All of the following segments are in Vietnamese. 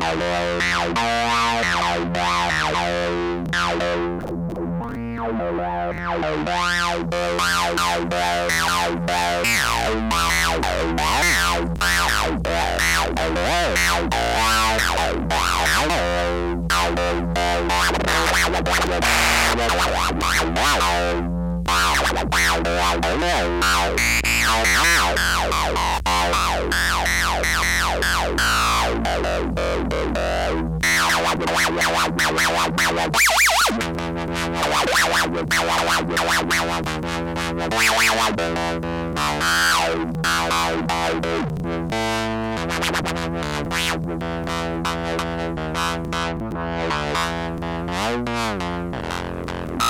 Wow.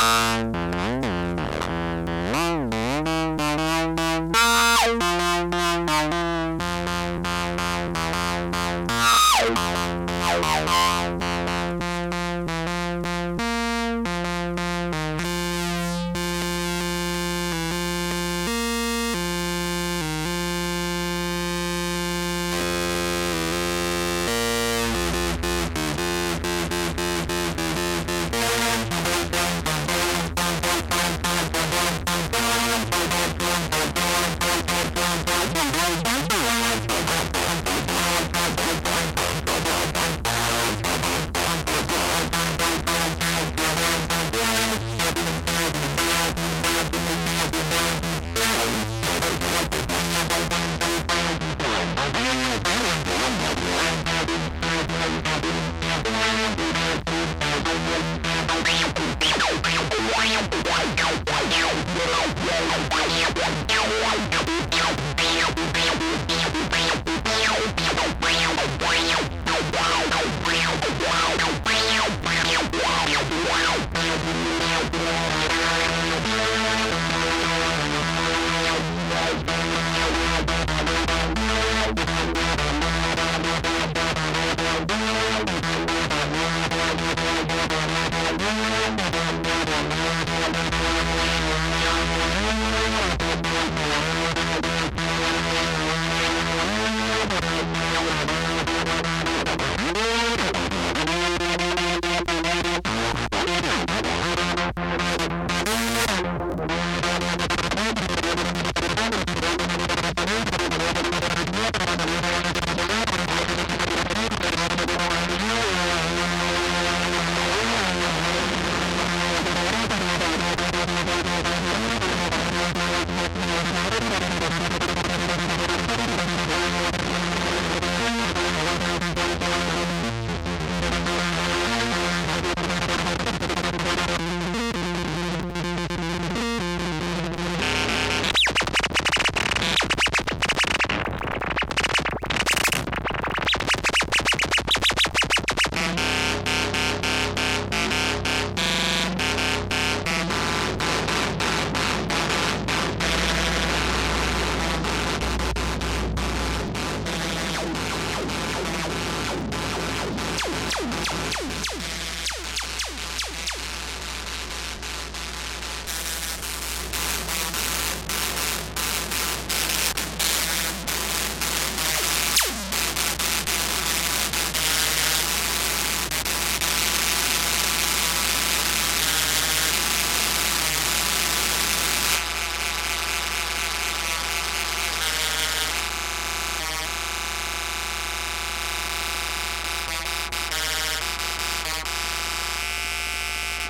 Thank Bye. Gracias.